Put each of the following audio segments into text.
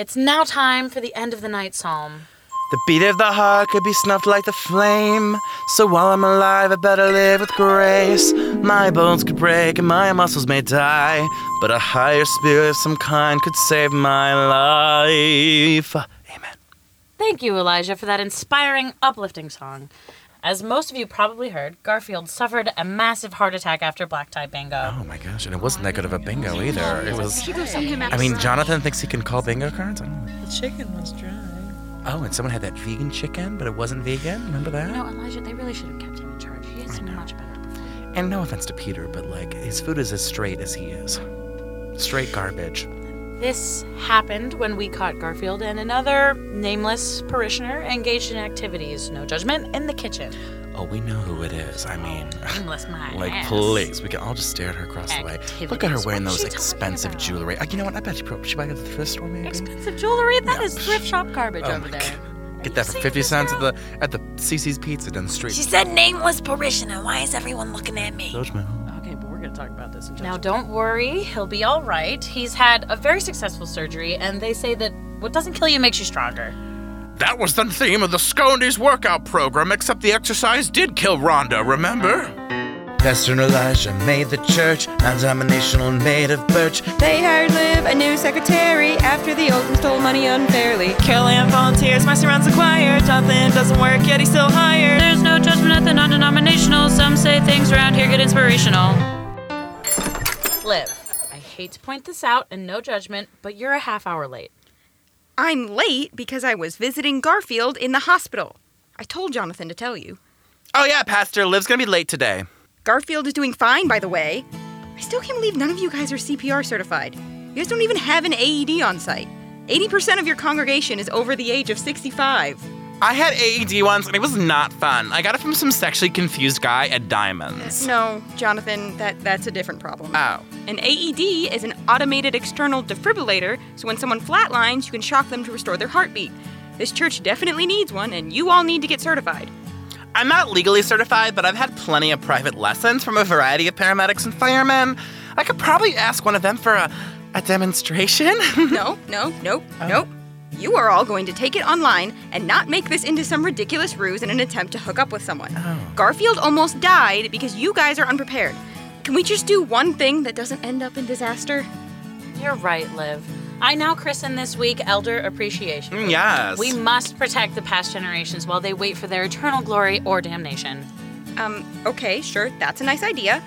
It's now time for the end of the night psalm. The beat of the heart could be snuffed like the flame. So while I'm alive, I better live with grace. My bones could break and my muscles may die, but a higher spirit of some kind could save my life. Amen. Thank you, Elijah, for that inspiring, uplifting song. As most of you probably heard, Garfield suffered a massive heart attack after black tie bingo. Oh my gosh, and it wasn't that good of a bingo either. It was. I mean, Jonathan thinks he can call bingo cards. I don't know. The chicken was dry. Oh, and someone had that vegan chicken, but it wasn't vegan. Remember that? No, Elijah, they really should have kept him in charge. He is much better. And no offense to Peter, but like his food is as straight as he is. Straight garbage. This happened when we caught Garfield and another nameless parishioner engaged in activities, no judgment, in the kitchen. Oh, we know who it is. I mean, Nameless my like ass. please, we can all just stare at her across the way. Look at her Activities. wearing What's those she talking expensive about? jewelry. Uh, you know what? I bet she probably she buy it at the thrift store maybe. Expensive jewelry? That No. is thrift shop garbage Oh over my there. Get that for seeing fifty this cents at girl? the at the CiCi's Pizza down the street. She said nameless parishioner. Why is everyone looking at me? Judgment. Okay, but we're gonna talk about this in Now, don't worry, he'll be all right. He's had a very successful surgery, and they say that what doesn't kill you makes you stronger. That was the theme of the Scondies workout program, except the exercise did kill Rhonda, remember? Pastor Elijah made the church non-denominational made of birch. They hired Liv, a new secretary, after the old one stole money unfairly. Carol Ann volunteers, Marcy runs the choir. Jonathan doesn't work yet, he's still hired. There's no judgment at the non denominational. Some say things around here get inspirational. Liv, I hate to point this out and no judgment, but you're a half hour late. I'm late because I was visiting Garfield in the hospital. I told Jonathan to tell you. Oh yeah, Pastor, Liv's gonna be late today. Garfield is doing fine, by the way. I still can't believe none of you guys are CPR certified. You guys don't even have an AED on site. 80% of your congregation is over the age of 65. I had AED once and it was not fun. I got it from some sexually confused guy at Diamonds. No, Jonathan, that, that's a different problem. Oh. An AED is an automated external defibrillator, so when someone flatlines, you can shock them to restore their heartbeat. This church definitely needs one, and you all need to get certified. I'm not legally certified, but I've had plenty of private lessons from a variety of paramedics and firemen. I could probably ask one of them for a, a demonstration. No, no, nope, oh. no. You are all going to take it online and not make this into some ridiculous ruse in an attempt to hook up with someone. Oh. Garfield almost died because you guys are unprepared. Can we just do one thing that doesn't end up in disaster? You're right, Liv. I now christen this week Elder Appreciation. Week. yes. We must protect the past generations while they wait for their eternal glory or damnation. Um, okay, sure, that's a nice idea.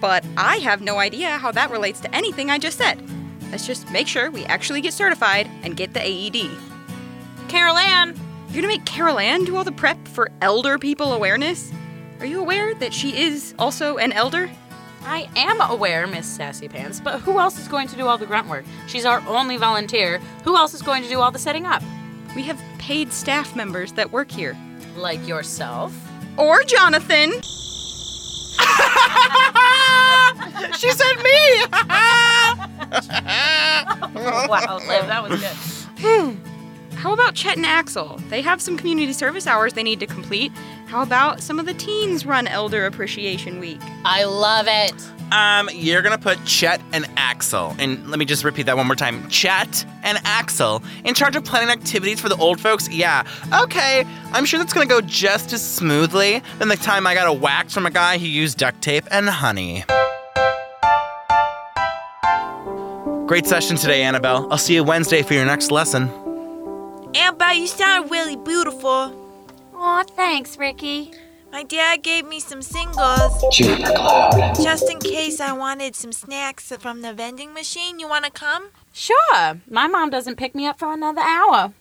But I have no idea how that relates to anything I just said. Let's just make sure we actually get certified and get the AED. Carol Ann! You're gonna make Carol Ann do all the prep for elder people awareness? Are you aware that she is also an elder? I am aware, Miss Sassy Pants, but who else is going to do all the grunt work? She's our only volunteer. Who else is going to do all the setting up? We have paid staff members that work here. Like yourself? Or Jonathan! she said me! wow, Liv, that was good. Hmm. How about Chet and Axel? They have some community service hours they need to complete. How about some of the teens run Elder Appreciation Week? I love it. Um, you're gonna put Chet and Axel, and let me just repeat that one more time. Chet and Axel in charge of planning activities for the old folks. Yeah, okay. I'm sure that's gonna go just as smoothly than the time I got a wax from a guy who used duct tape and honey. Great session today, Annabelle. I'll see you Wednesday for your next lesson. Annabelle, you sound really beautiful. Aw, thanks, Ricky. My dad gave me some singles. Juniper Cloud. Just in case I wanted some snacks from the vending machine. You want to come? Sure. My mom doesn't pick me up for another hour.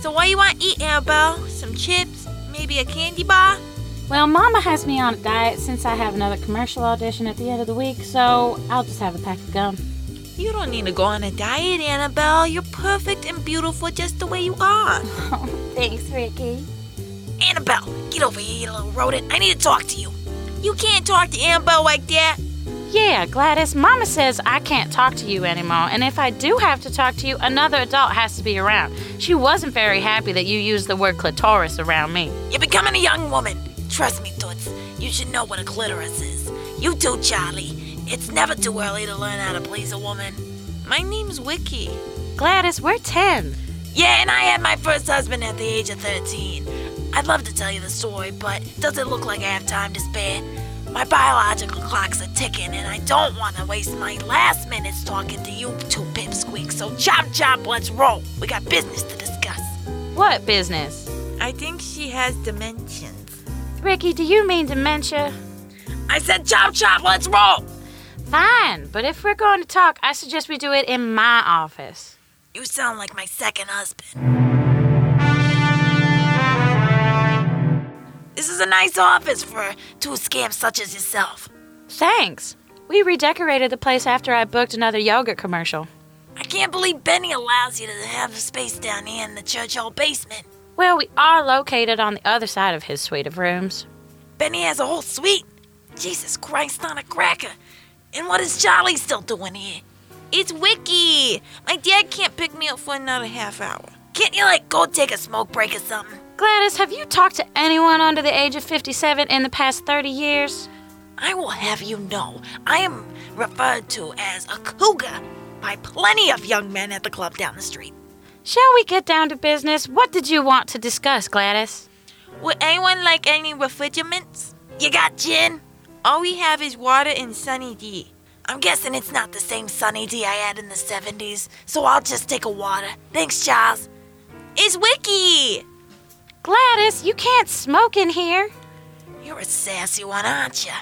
So what you want to eat, Annabelle? Some chips? Maybe a candy bar? Well, Mama has me on a diet since I have another commercial audition at the end of the week, so I'll just have a pack of gum. You don't need to go on a diet, Annabelle. You're perfect and beautiful just the way you are. Thanks, Ricky. Annabelle, get over here, you little rodent. I need to talk to you. You can't talk to Annabelle like that. Yeah, Gladys, Mama says I can't talk to you anymore, and if I do have to talk to you, another adult has to be around. She wasn't very happy that you used the word clitoris around me. You're becoming a young woman. Trust me, Toots. You should know what a clitoris is. You too, Charlie. It's never too early to learn how to please a woman. My name's Wiki. Gladys, we're 10. Yeah, and I had my first husband at the age of 13. I'd love to tell you the story, but doesn't look like I have time to spare? My biological clocks are ticking, and I don't want to waste my last minutes talking to you two pipsqueaks. So chop chop, let's roll. We got business to discuss. What business? I think she has dimensions. Ricky, do you mean dementia? I said chop chop, let's roll. Fine, but if we're going to talk, I suggest we do it in my office. You sound like my second husband. This is a nice office for two scamps such as yourself. Thanks. We redecorated the place after I booked another yogurt commercial. I can't believe Benny allows you to have a space down here in the church hall basement. Well, we are located on the other side of his suite of rooms. Benny has a whole suite. Jesus Christ on a cracker. And what is Charlie still doing here? It's Wiki. My dad can't pick me up for another half hour. Can't you, like, go take a smoke break or something? Gladys, have you talked to anyone under the age of 57 in the past 30 years? I will have you know, I am referred to as a cougar by plenty of young men at the club down the street. Shall we get down to business? What did you want to discuss, Gladys? Would anyone like any refrigerants? You got gin? All we have is water and Sunny D. I'm guessing it's not the same Sunny D I had in the 70s, so I'll just take a water. Thanks, Charles. It's Wiki. Gladys, you can't smoke in here. You're a sassy one, aren't you?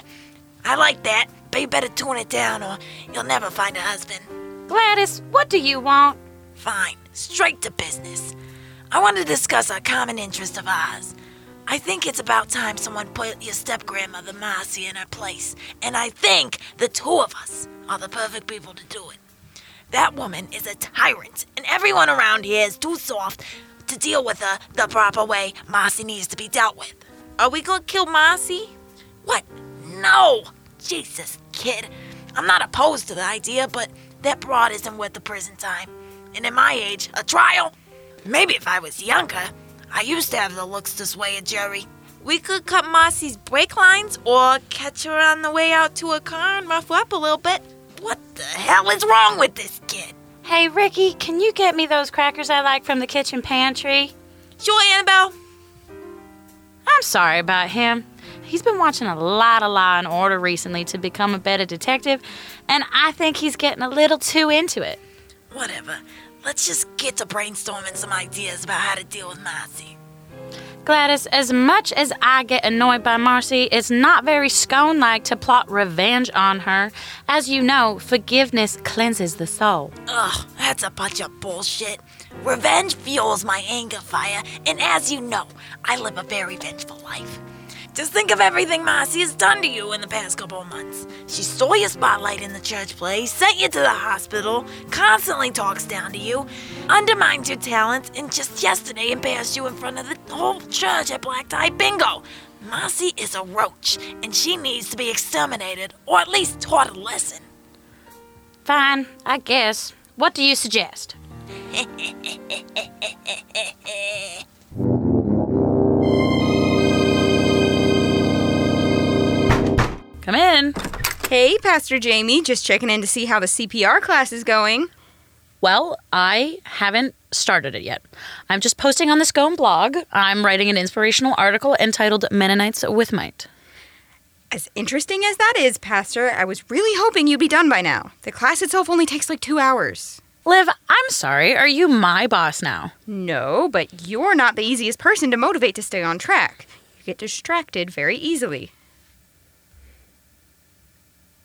I like that, but you better tune it down or you'll never find a husband. Gladys, what do you want? Fine, straight to business. I want to discuss a common interest of ours. I think it's about time someone put your step grandmother Marcy in her place, and I think the two of us are the perfect people to do it. That woman is a tyrant, and everyone around here is too soft to deal with her the proper way Marcy needs to be dealt with. Are we gonna kill Marcy? What? No! Jesus, kid. I'm not opposed to the idea, but that broad isn't worth the prison time. And at my age, a trial? Maybe if I was younger. I used to have the looks this way jury. We could cut Marcy's brake lines or catch her on the way out to a car and rough her up a little bit. What the hell is wrong with this kid? Hey, Ricky, can you get me those crackers I like from the kitchen pantry? Sure, Annabelle. I'm sorry about him. He's been watching a lot of Law and Order recently to become a better detective, and I think he's getting a little too into it. Whatever. Let's just get to brainstorming some ideas about how to deal with Marcy. Gladys, as much as I get annoyed by Marcy, it's not very scone like to plot revenge on her. As you know, forgiveness cleanses the soul. Ugh, that's a bunch of bullshit. Revenge fuels my anger fire, and as you know, I live a very vengeful life. Just think of everything Marcy has done to you in the past couple of months. She stole your spotlight in the church play, sent you to the hospital, constantly talks down to you, undermines your talents, and just yesterday embarrassed you in front of the whole church at Black Tie Bingo. Marcy is a roach, and she needs to be exterminated, or at least taught a lesson. Fine, I guess. What do you suggest? Come in. Hey, Pastor Jamie, just checking in to see how the CPR class is going. Well, I haven't started it yet. I'm just posting on the Scone blog. I'm writing an inspirational article entitled Mennonites with Might. As interesting as that is, Pastor, I was really hoping you'd be done by now. The class itself only takes like two hours. Liv, I'm sorry. Are you my boss now? No, but you're not the easiest person to motivate to stay on track. You get distracted very easily.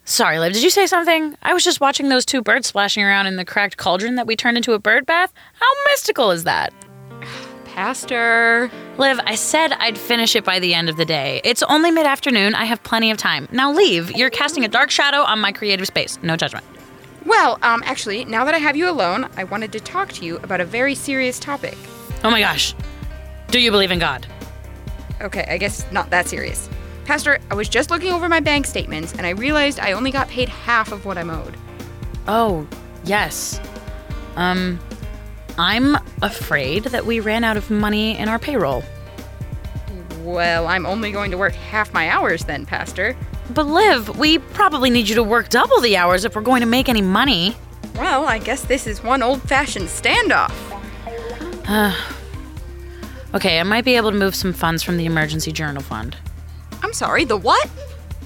Sorry, Liv, did you say something? I was just watching those two birds splashing around in the cracked cauldron that we turned into a bird bath. How mystical is that? Pastor. Liv, I said I'd finish it by the end of the day. It's only mid afternoon. I have plenty of time. Now leave. You're casting a dark shadow on my creative space. No judgment. Well, um, actually, now that I have you alone, I wanted to talk to you about a very serious topic. Oh my gosh. Do you believe in God? Okay, I guess not that serious. Pastor, I was just looking over my bank statements and I realized I only got paid half of what I'm owed. Oh, yes. Um, I'm afraid that we ran out of money in our payroll. Well, I'm only going to work half my hours then, Pastor. But Liv, we probably need you to work double the hours if we're going to make any money. Well, I guess this is one old fashioned standoff. Okay, I might be able to move some funds from the emergency journal fund. I'm sorry, the what?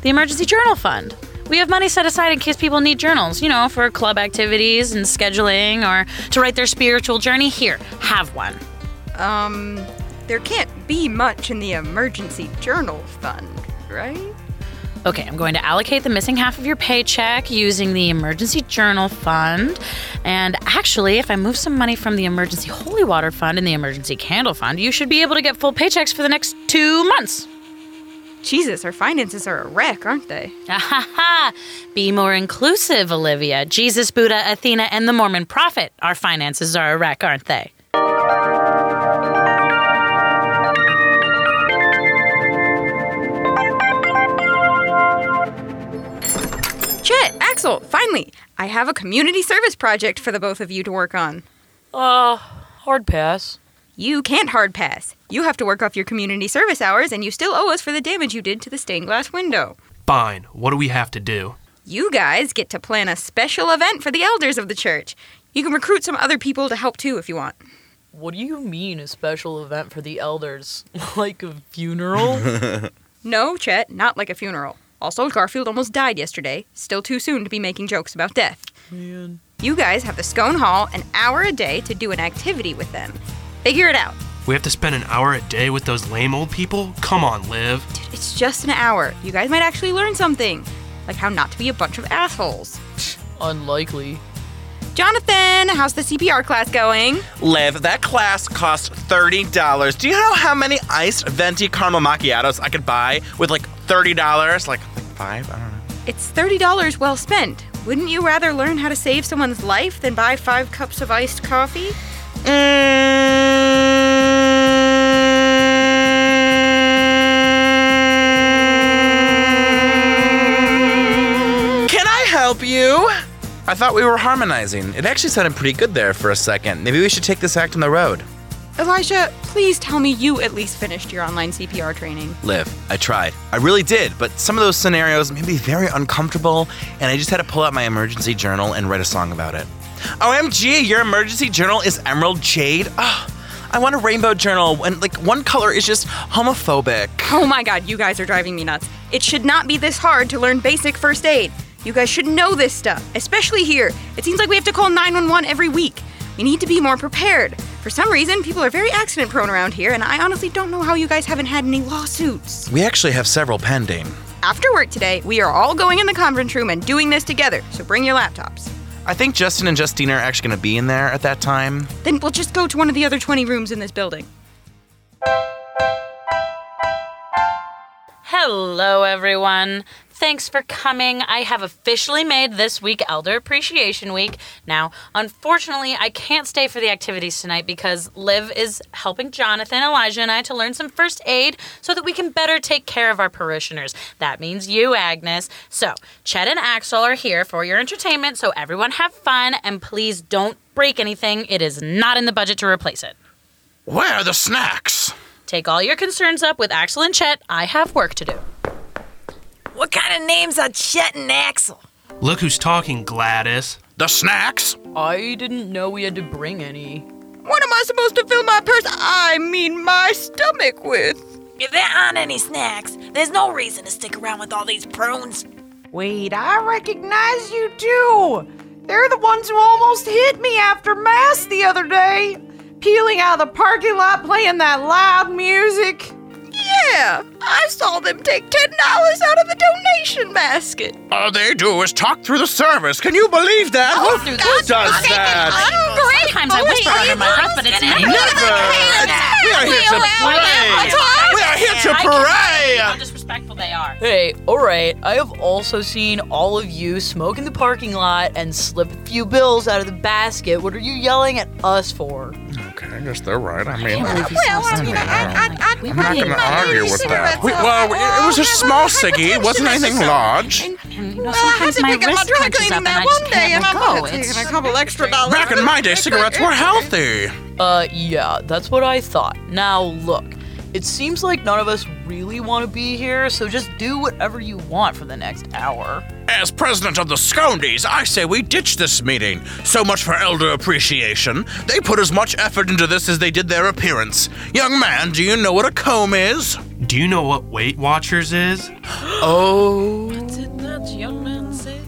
The emergency journal fund. We have money set aside in case people need journals, you know, for club activities and scheduling or to write their spiritual journey. Here, have one. Um, there can't be much in the emergency journal fund, right? Okay, I'm going to allocate the missing half of your paycheck using the emergency journal fund. And actually, if I move some money from the emergency holy water fund and the emergency candle fund, you should be able to get full paychecks for the next two months. Jesus, our finances are a wreck, aren't they? Ahaha! Be more inclusive, Olivia. Jesus, Buddha, Athena, and the Mormon prophet. Our finances are a wreck, aren't they? Chet, Axel, finally, I have a community service project for the both of you to work on. Uh, hard pass. You can't hard pass. You have to work off your community service hours, and you still owe us for the damage you did to the stained glass window. Fine. What do we have to do? You guys get to plan a special event for the elders of the church. You can recruit some other people to help too if you want. What do you mean a special event for the elders? like a funeral? No, Chet, not like a funeral. Also, Garfield almost died yesterday. Still too soon to be making jokes about death. Man. You guys have the Scone Hall an hour a day to do an activity with them. Figure it out. We have to spend an hour a day with those lame old people? Come on, Liv. Dude, it's just an hour. You guys might actually learn something. Like how not to be a bunch of assholes. Unlikely. Jonathan, how's the CPR class going? Liv, that class cost $30. Do you know how many iced venti caramel macchiatos I could buy with like $30? Like, like five? I don't know. It's $30 well spent. Wouldn't you rather learn how to save someone's life than buy five cups of iced coffee? Can help you? I thought we were harmonizing. It actually sounded pretty good there for a second. Maybe we should take this act on the road. Elijah, please tell me you at least finished your online CPR training. Liv, I tried. I really did, but some of those scenarios made me very uncomfortable, and I just had to pull out my emergency journal and write a song about it. OMG, your emergency journal is emerald jade? Oh, I want a rainbow journal, and like one color is just homophobic. Oh my god, you guys are driving me nuts. It should not be this hard to learn basic first aid. You guys should know this stuff, especially here. It seems like we have to call 911 every week. We need to be more prepared. For some reason, people are very accident prone around here, and I honestly don't know how you guys haven't had any lawsuits. We actually have several pending. After work today, we are all going in the conference room and doing this together, so bring your laptops. I think Justin and Justina are actually going to be in there at that time. Then we'll just go to one of the other 20 rooms in this building. Hello, everyone. Thanks for coming. I have officially made this week Elder Appreciation Week. Now, unfortunately, I can't stay for the activities tonight because Liv is helping Jonathan, Elijah, and I to learn some first aid so that we can better take care of our parishioners. That means you, Agnes. So, Chet and Axel are here for your entertainment, so everyone have fun and please don't break anything. It is not in the budget to replace it. Where are the snacks? Take all your concerns up with Axel and Chet. I have work to do. What kind of names are Chet and Axel? Look who's talking, Gladys. The snacks? I didn't know we had to bring any. What am I supposed to fill my purse? I mean, my stomach with? If there aren't any snacks, there's no reason to stick around with all these prunes. Wait, I recognize you too. They're the ones who almost hit me after Mass the other day. Peeling out of the parking lot playing that loud music. Yeah, I saw them take $10 out of the donation basket. All they do is talk through the service. Can you believe that? Oh, Who through the does service. that? Sometimes I whisper under my breath, but it's Never. We are here to pray. We are here to pray. How disrespectful they are. Hey, alright, I have also seen all of you smoke in the parking lot and slip a few bills out of the basket. What are you yelling at us for? Okay, I guess they're right. I mean, Well, I'm not going to argue with that. We- well, it was a small ciggy. It wasn't anything large. And, you know, sometimes my wrist clenches up and I just can't let go. It's a couple extra dollars. Back in my day, cigarettes were healthy. Uh, yeah, that's what I thought. Now, look, It seems like none of us really want to be here, so just do whatever you want for the next hour. As president of the Scondies, I say we ditch this meeting. So much for elder appreciation. They put as much effort into this as they did their appearance. Young man, do you know what a comb is? Do you know what Weight Watchers is? Oh. What Did that young man say?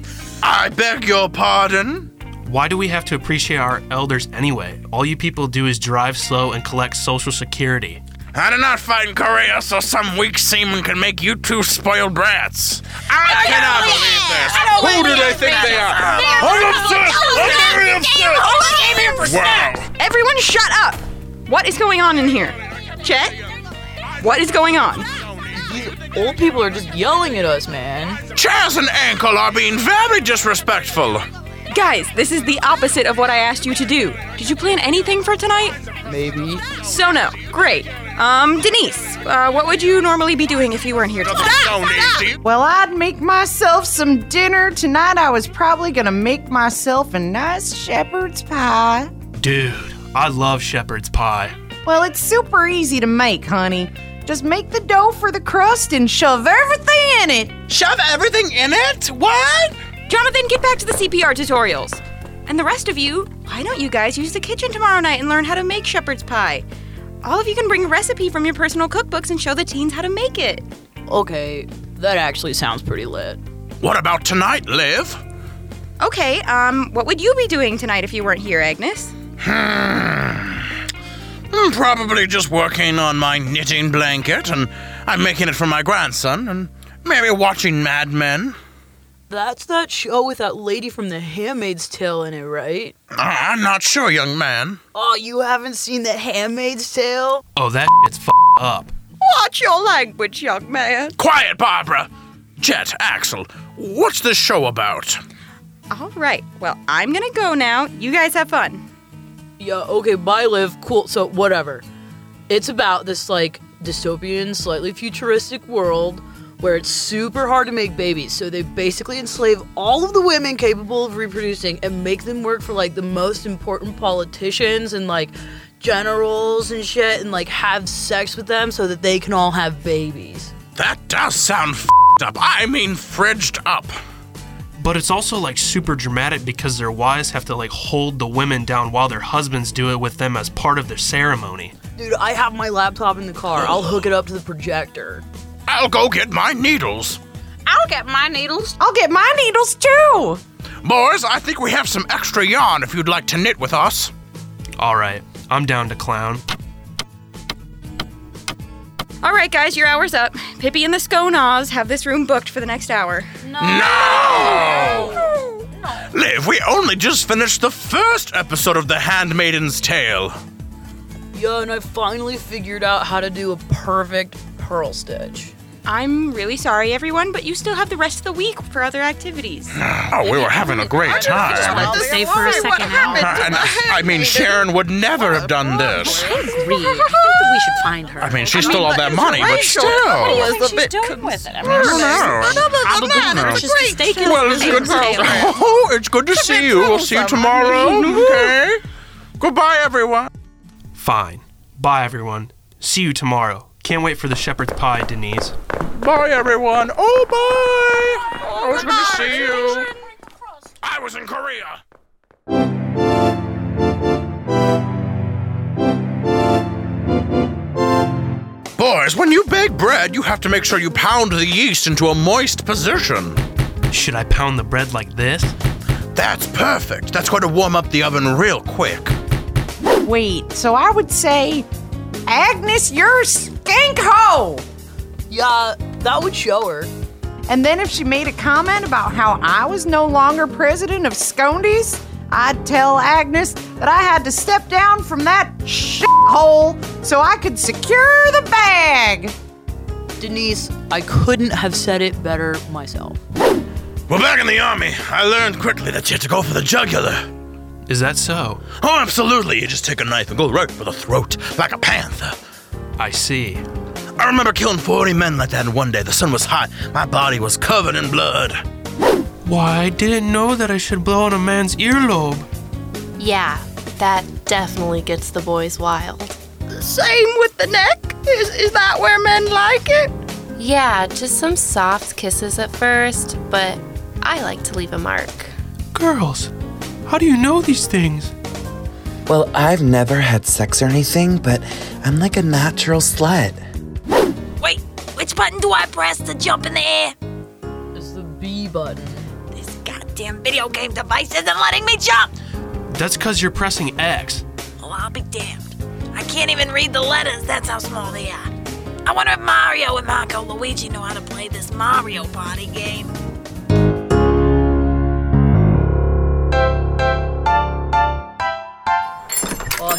I beg your pardon? Why do we have to appreciate our elders anyway? All you people do is drive slow and collect Social Security. I did not fight in Korea, so some weak seaman can make you two spoiled brats. I cannot believe this. Who do they think they are? I'm upset. I'm very upset. Wow. Everyone shut up! What is going on in here? Chet? What is going on? Old people are just yelling at us, man. Chaz and Ankle are being very disrespectful. Guys, this is the opposite of what I asked you to do. Did you plan anything for tonight? Maybe. So no. Great. Um, Denise, uh, what would you normally be doing if you weren't here tonight? Don't. Well, I'd make myself some dinner. Tonight I was probably gonna make myself a nice shepherd's pie. Dude, I love shepherd's pie. Well, it's super easy to make, honey. Just make the dough for the crust and shove everything in it. Shove everything in it? What? Jonathan, get back to the CPR tutorials. And the rest of you, why don't you guys use the kitchen tomorrow night and learn how to make shepherd's pie? All of you can bring a recipe from your personal cookbooks and show the teens how to make it. Okay, that actually sounds pretty lit. What about tonight, Liv? Okay, um, what would you be doing tonight if you weren't here, Agnes? Hmm, I'm Probably just working on my knitting blanket, and I'm making it for my grandson, and maybe watching Mad Men. That's that show with that lady from The Handmaid's Tale in it, right? Uh, I'm not sure, young man. Oh, you haven't seen The Handmaid's Tale? Oh, that it's f- up. Watch your language, young man. Quiet, Barbara. Jet, Axel, what's this show about? All right, well, I'm gonna go now. You guys have fun. Yeah, okay, bye, Liv. Cool, so whatever. It's about this, like, dystopian, slightly futuristic world where it's super hard to make babies. So they basically enslave all of the women capable of reproducing and make them work for, like, the most important politicians and, like, generals and shit and, like, have sex with them so that they can all have babies. That does sound f***ed up. I mean, fridged up. But it's also like super dramatic because their wives have to like hold the women down while their husbands do it with them as part of their ceremony. Dude, I have my laptop in the car. I'll hook it up to the projector. I'll go get my needles. I'll get my needles. I'll get my needles too. Boys, I think we have some extra yarn if you'd like to knit with us. All right, I'm down to clown. All right, guys, your hour's up. Pippi and the Sconaws have this room booked for the next hour. No! Liv, we only just finished the first episode of The Handmaiden's Tale. Yeah, and I finally figured out how to do a perfect pearl stitch. I'm really sorry, everyone, but you still have the rest of the week for other activities. Oh, we were having a great time. Let's stay for a second hour. And uh, I mean, Sharon would never have done this. I agree. I think that we should find her. I mean, she stole all that money, but still. what do you think she's doing with it? I mean, I probably purchased a stake in Well, it's good. Oh, it's good to see you. We'll see you tomorrow. Okay. Goodbye, everyone. Fine. Bye, everyone. See you tomorrow. Can't wait for the shepherd's pie, Denise. Bye, everyone. Oh, bye. Oh, it's good to see you. I was in Korea. Boys, when you bake bread, you have to make sure you pound the yeast into a moist position. Should I pound the bread like this? That's perfect. That's going to warm up the oven real quick. Wait, so I would say, Agnes, you're a skank hoe. Yeah, that would show her. And then if she made a comment about how I was no longer president of Scondies, I'd tell Agnes that I had to step down from that shithole so I could secure the bag. Denise, I couldn't have said it better myself. Well, back in the army, I learned quickly that you had to go for the jugular. Is that so? Oh, absolutely. You just take a knife and go right for the throat, like a panther. I see. I remember killing 40 men like that in one day. The sun was hot. My body was covered in blood. Why, I didn't know that I should blow on a man's earlobe. Yeah, that definitely gets the boys wild. Same with the neck. Is, is that where men like it? Yeah, just some soft kisses at first, but I like to leave a mark. Girls, how do you know these things? Well, I've never had sex or anything, but I'm like a natural slut. Wait, which button do I press to jump in the air? It's the B button. This goddamn video game device isn't letting me jump. That's because you're pressing X. Oh, I'll be damned. I can't even read the letters, that's how small they are. I wonder if Mario and Marco Luigi know how to play this Mario Party game.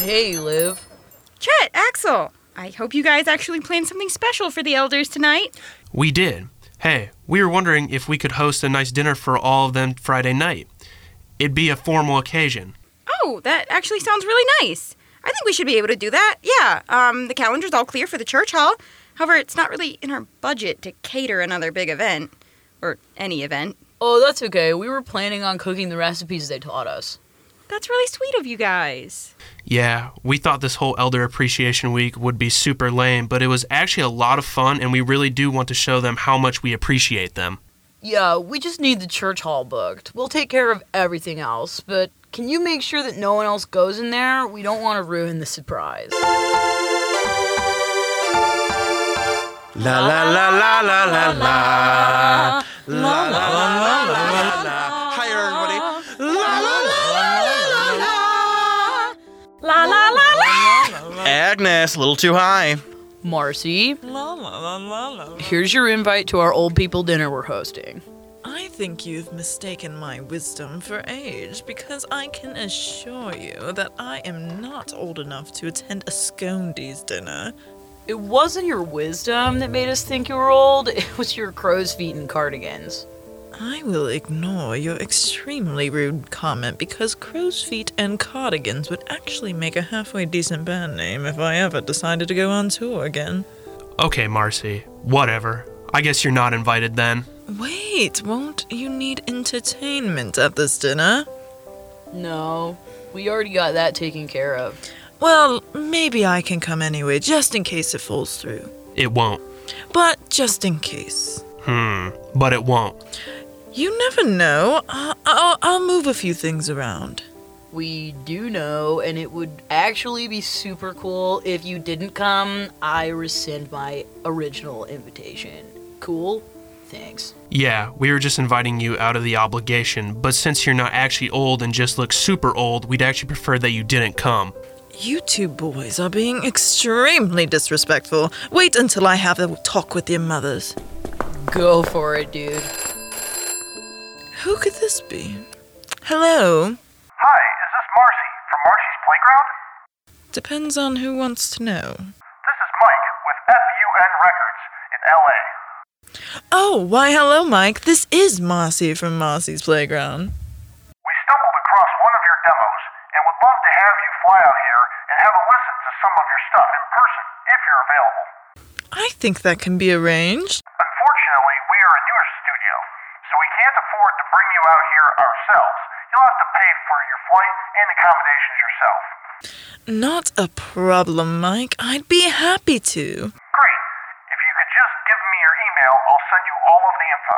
Hey, Liv. Chet, Axel, I hope you guys actually planned something special for the elders tonight. We did. Hey, we were wondering if we could host a nice dinner for all of them Friday night. It'd be a formal occasion. Oh, that actually sounds really nice. I think we should be able to do that. Yeah, um, the calendar's all clear for the church hall. However, it's not really in our budget to cater another big event. Or any event. Oh, that's okay. We were planning on cooking the recipes they taught us. That's really sweet of you guys. Yeah, we thought this whole Elder Appreciation Week would be super lame, but it was actually a lot of fun, and we really do want to show them how much we appreciate them. Yeah, we just need the church hall booked. We'll take care of everything else, but can you make sure that no one else goes in there? We don't want to ruin the surprise. La la la la la la la. La la la la la la la. Agnes, a little too high. Marcy, La la la la la. here's your invite to our old people dinner we're hosting. I think you've mistaken my wisdom for age because I can assure you that I am not old enough to attend a Scondies dinner. It wasn't your wisdom that made us think you were old, it was your crow's feet and cardigans. I will ignore your extremely rude comment because crow's feet and cardigans would actually make a halfway decent band name if I ever decided to go on tour again. Okay, Marcy, whatever. I guess you're not invited then. Wait, won't you need entertainment at this dinner? No, we already got that taken care of. Well, maybe I can come anyway, just in case it falls through. It won't. But just in case. Hmm, but it won't. You never know. I- I'll, I'll move a few things around. We do know, and it would actually be super cool if you didn't come. I rescind my original invitation. Cool? Thanks. Yeah, we were just inviting you out of the obligation, but since you're not actually old and just look super old, we'd actually prefer that you didn't come. You two boys are being extremely disrespectful. Wait until I have a talk with your mothers. Go for it, dude. Who could this be? Hello? Hi, is this Marcy from Marcy's Playground? Depends on who wants to know. This is Mike with FUM Records in LA. Oh, why hello, Mike. This is Marcy from Marcy's Playground. We stumbled across one of your demos and would love to have you fly out here and have a listen to some of your stuff in person if you're available. I think that can be arranged. Unfortunately, we are a newer studio, so we can't afford to bring you out here ourselves. You'll have to pay for your flight and accommodations yourself. Not a problem, Mike. I'd be happy to. Great. If you could just give me your email, I'll send you all of the info.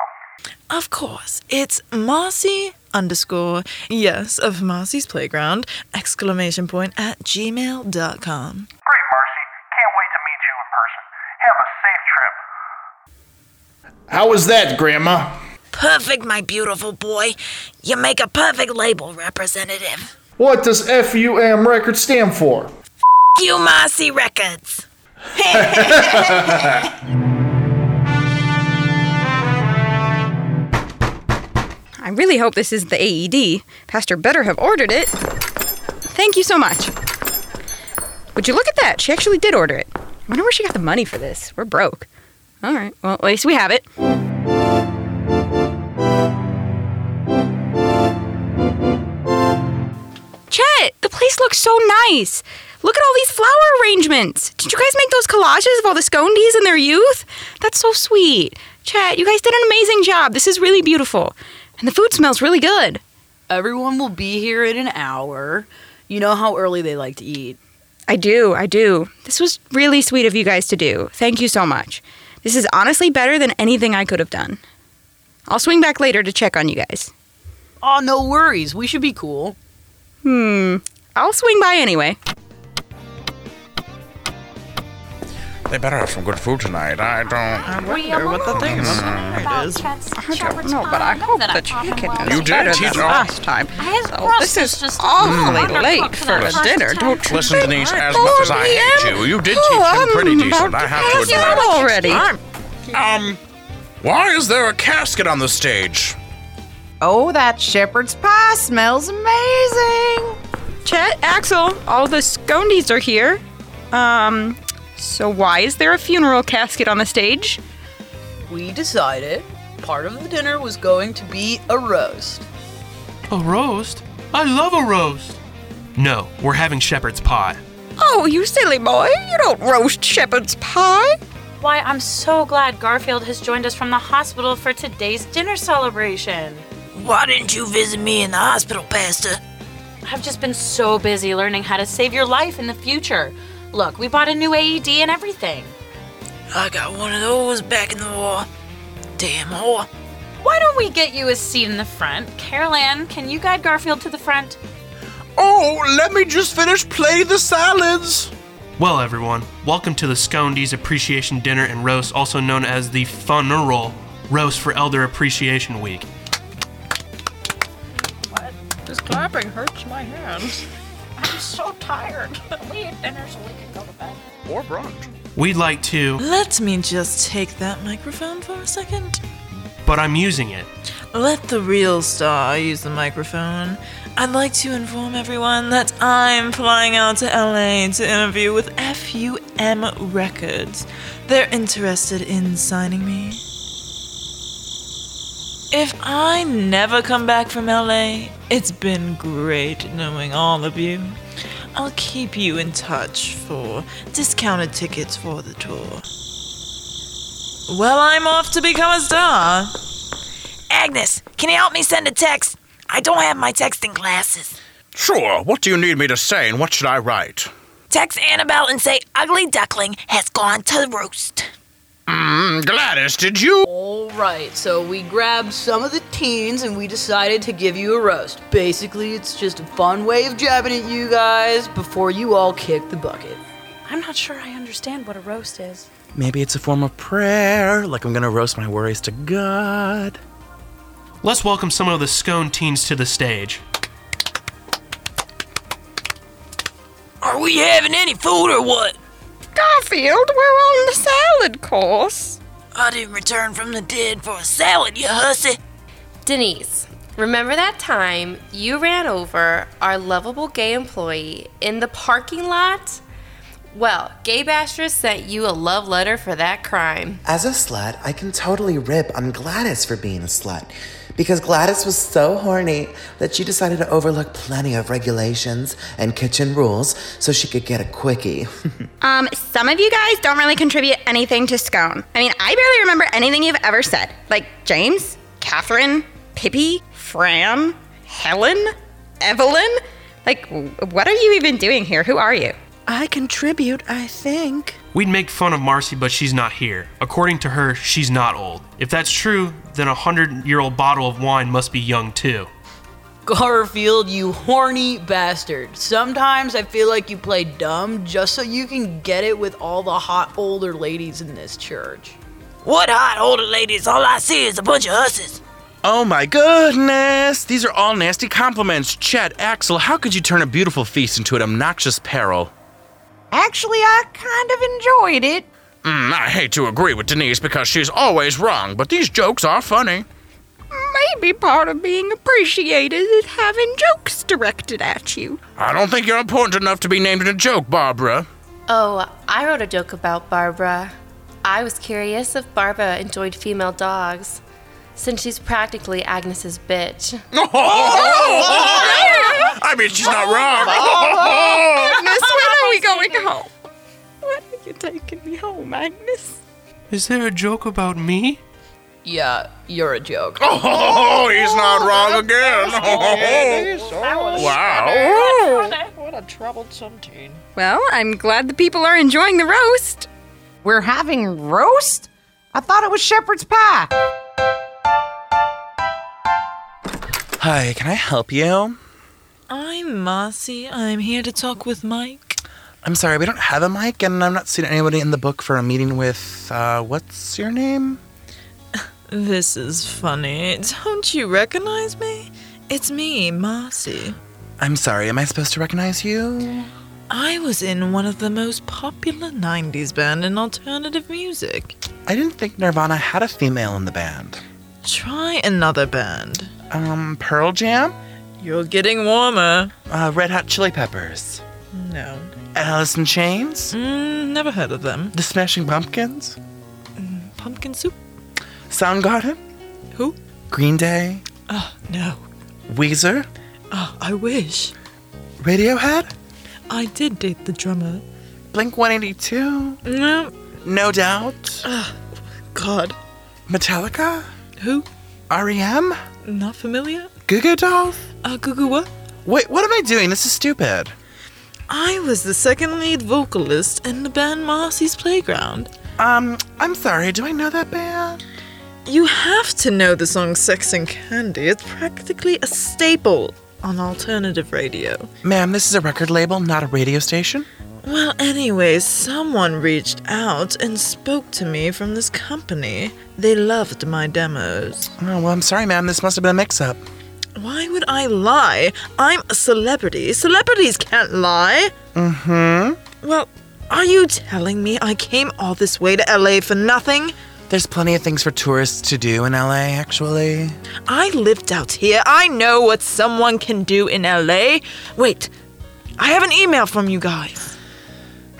Of course. It's Marcy underscore yes of Marcy's Playground exclamation point at gmail.com. Great, Marcy. Can't wait to meet you in person. Have a safe trip. How was that, Grandma? Perfect, my beautiful boy. You make a perfect label representative. What does FUM record stand for? You Marcy Records. I really hope this is the AED. Pastor better have ordered it. Thank you so much. Would you look at that? She actually did order it. I wonder where she got the money for this. We're broke. All right. Well, at least we have it. Chet, the place looks so nice. Look at all these flower arrangements. Did you guys make those collages of all the Scondies in their youth? That's so sweet. Chet, you guys did an amazing job. This is really beautiful. And the food smells really good. Everyone will be here in an hour. You know how early they like to eat. I do, I do. This was really sweet of you guys to do. Thank you so much. This is honestly better than anything I could have done. I'll swing back later to check on you guys. Oh, no worries. We should be cool. Hmm. I'll swing by anyway. They better have some good food tonight. I don't. wonder what the thing about is. Chet's I shepherd's don't know, but I hope That the chicken is You did better teach than last time. So this is is just awfully undercooked late for for a dinner, don't you Listen, think? Denise, as much as I hate you, you did Oh, teach him pretty decent. I have to admit. already. Um, why is there a casket on the stage? Oh, that shepherd's pie smells amazing. Chet, Axel, all the scondies are here. Um, so why is there a funeral casket on the stage? We decided part of the dinner was going to be a roast. A roast? I love a roast. No, we're having shepherd's pie. Oh, you silly boy, you don't roast shepherd's pie. Why, I'm so glad Garfield has joined us from the hospital for today's dinner celebration. Why didn't you visit me in the hospital, Pastor? I've just been so busy learning how to save your life in the future. Look, we bought a new AED and everything. I got one of those back in the war. Damn whore. Why don't we get you a seat in the front? Carol Ann, can you guide Garfield to the front? Oh, let me just finish plating the salads. Well, everyone, welcome to the Scondies Appreciation Dinner and Roast, also known as the Funeral Roast for Elder Appreciation Week. This clapping hurts my hands. I'm so tired. We ate dinner so we can go to bed. Or brunch. We'd like to, Let me just take that microphone for a second. but I'm using it. Let the real star use the microphone. I'd like to inform everyone that I'm flying out to LA to interview with FUM Records. They're interested in signing me. If I never come back from LA, it's been great knowing all of you. I'll keep you in touch for discounted tickets for the tour. Well, I'm off to become a star. Agnes, can you help me send a text? I don't have my texting glasses. Sure, what do you need me to say and what should I write? Text Annabelle and say Ugly Duckling has gone to roast. Mm, Gladys, did you? All right, so we grabbed some of the teens and we decided to give you a roast. Basically, it's just a fun way of jabbing at you guys before you all kick the bucket. I'm not sure I understand what a roast is. Maybe it's a form of prayer, like I'm gonna roast my worries to God. Let's welcome some of the Scone teens to the stage. Are we having any food or what? Garfield, we're on the salad course. I didn't return from the dead for a salad, you hussy. Denise, remember that time you ran over our lovable gay employee in the parking lot? Well, Gay Bashers sent you a love letter for that crime. As a slut, I can totally rip on Gladys for being a slut. Because Gladys was so horny that she decided to overlook plenty of regulations and kitchen rules so she could get a quickie. Um, some of you guys don't really contribute anything to Scone. I mean, I barely remember anything you've ever said. Like James, Catherine, Pippi, Fran, Helen, Evelyn. Like, what are you even doing here? Who are you? I contribute, I think. We'd make fun of Marcy, but she's not here. According to her, she's not old. If that's true, then a hundred year old bottle of wine must be young too. Garfield, you horny bastard. Sometimes I feel like you play dumb just so you can get it with all the hot older ladies in this church. What hot older ladies? All I see is a bunch of hussies. Oh my goodness! These are all nasty compliments. Chet, Axel, how could you turn a beautiful feast into an obnoxious peril? Actually, I kind of enjoyed it. Mm, I hate to agree with Denise because she's always wrong, but these jokes are funny. Maybe part of being appreciated is having jokes directed at you. I don't think you're important enough to be named in a joke, Barbara. Oh, I wrote a joke about Barbara. I was curious if Barbara enjoyed female dogs, since she's practically Agnes's bitch. I mean, she's not wrong. Agnes, when are we going home? When are you taking me home, Agnes? Is there a joke about me? Yeah, you're a joke. Oh, he's oh, not wrong again. Oh, wow. What a troublesome teen. Well, I'm glad the people are enjoying the roast. We're having roast? I thought it was shepherd's pie. Hi, can I help you? I'm Marcy. I'm here to talk with Mike. I'm sorry, we don't have a mic, and I'm not seeing anybody in the book for a meeting with, uh, what's your name? This is funny. Don't you recognize me? It's me, Marcy. I'm sorry, am I supposed to recognize you? I was in one of the most popular 90s band in alternative music. I didn't think Nirvana had a female in the band. Try another band. Um, Pearl Jam? You're getting warmer. Uh, Red Hot Chili Peppers? No. Alice in Chains? Mm, never heard of them. The Smashing Pumpkins? Pumpkin soup? Soundgarden? Who? Green Day? Oh, no. Weezer? Oh, I wish. Radiohead? I did date the drummer. Blink 182? No. No Doubt? God. Metallica? Who? REM? Not familiar? Goo Goo Dolls? Uh, Gugu what? Wait, what am I doing? This is stupid. I was the second lead vocalist in the band Marcy's Playground. Um, I'm sorry, do I know that band? You have to know the song Sex and Candy. It's practically a staple on alternative radio. Ma'am, this is a record label, not a radio station. Well, anyways, someone reached out and spoke to me from this company. They loved my demos. Oh, well, I'm sorry, ma'am. This must have been a mix up. Why would I lie? I'm a celebrity. Celebrities can't lie. Mm hmm. Well, are you telling me I came all this way to LA for nothing? There's plenty of things for tourists to do in LA, actually. I lived out here. I know what someone can do in LA. Wait, I have an email from you guys.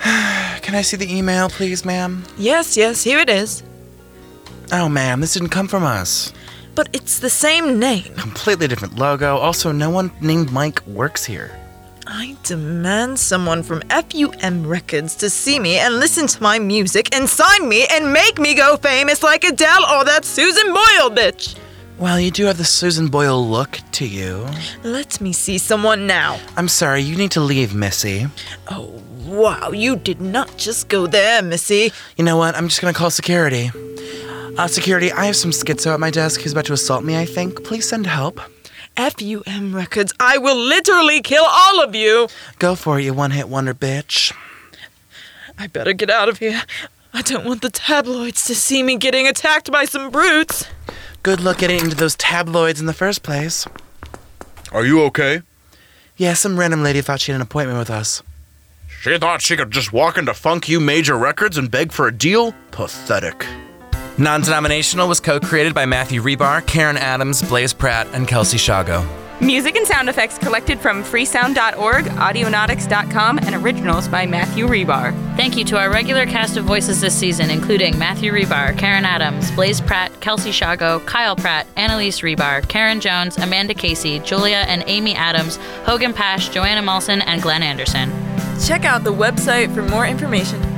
Can I see the email, please, ma'am? Yes, yes, here it is. Oh, ma'am, this didn't come from us. But it's the same name. Completely different logo. Also, no one named Mike works here. I demand someone from FUM Records to see me and listen to my music and sign me and make me go famous like Adele or that Susan Boyle bitch. Well, you do have the Susan Boyle look to you. Let me see someone now. I'm sorry, you need to leave, Missy. Oh, wow, you did not just go there, Missy. You know what? I'm just gonna call security. Uh, security, I have some schizo at my desk who's about to assault me, I think. Please send help. FUM Records, I will literally kill all of you. Go for it, you one hit wonder bitch. I better get out of here. I don't want the tabloids to see me getting attacked by some brutes. Good luck getting into those tabloids in the first place. Are you okay? Yeah, some random lady thought she had an appointment with us. She thought she could just walk into Funk You Major Records and beg for a deal? Pathetic. Non denominational was co created by Matthew Rebar, Karen Adams, Blaze Pratt, and Kelsey Shago. Music and sound effects collected from freesound.org, audionautix.com, and originals by Matthew Rebar. Thank you to our regular cast of voices this season, including Matthew Rebar, Karen Adams, Blaze Pratt, Kelsey Shago, Kyle Pratt, Annalise Rebar, Karen Jones, Amanda Casey, Julia and Amy Adams, Hogan Pash, Joanna Molson, and Glenn Anderson. Check out the website for more information.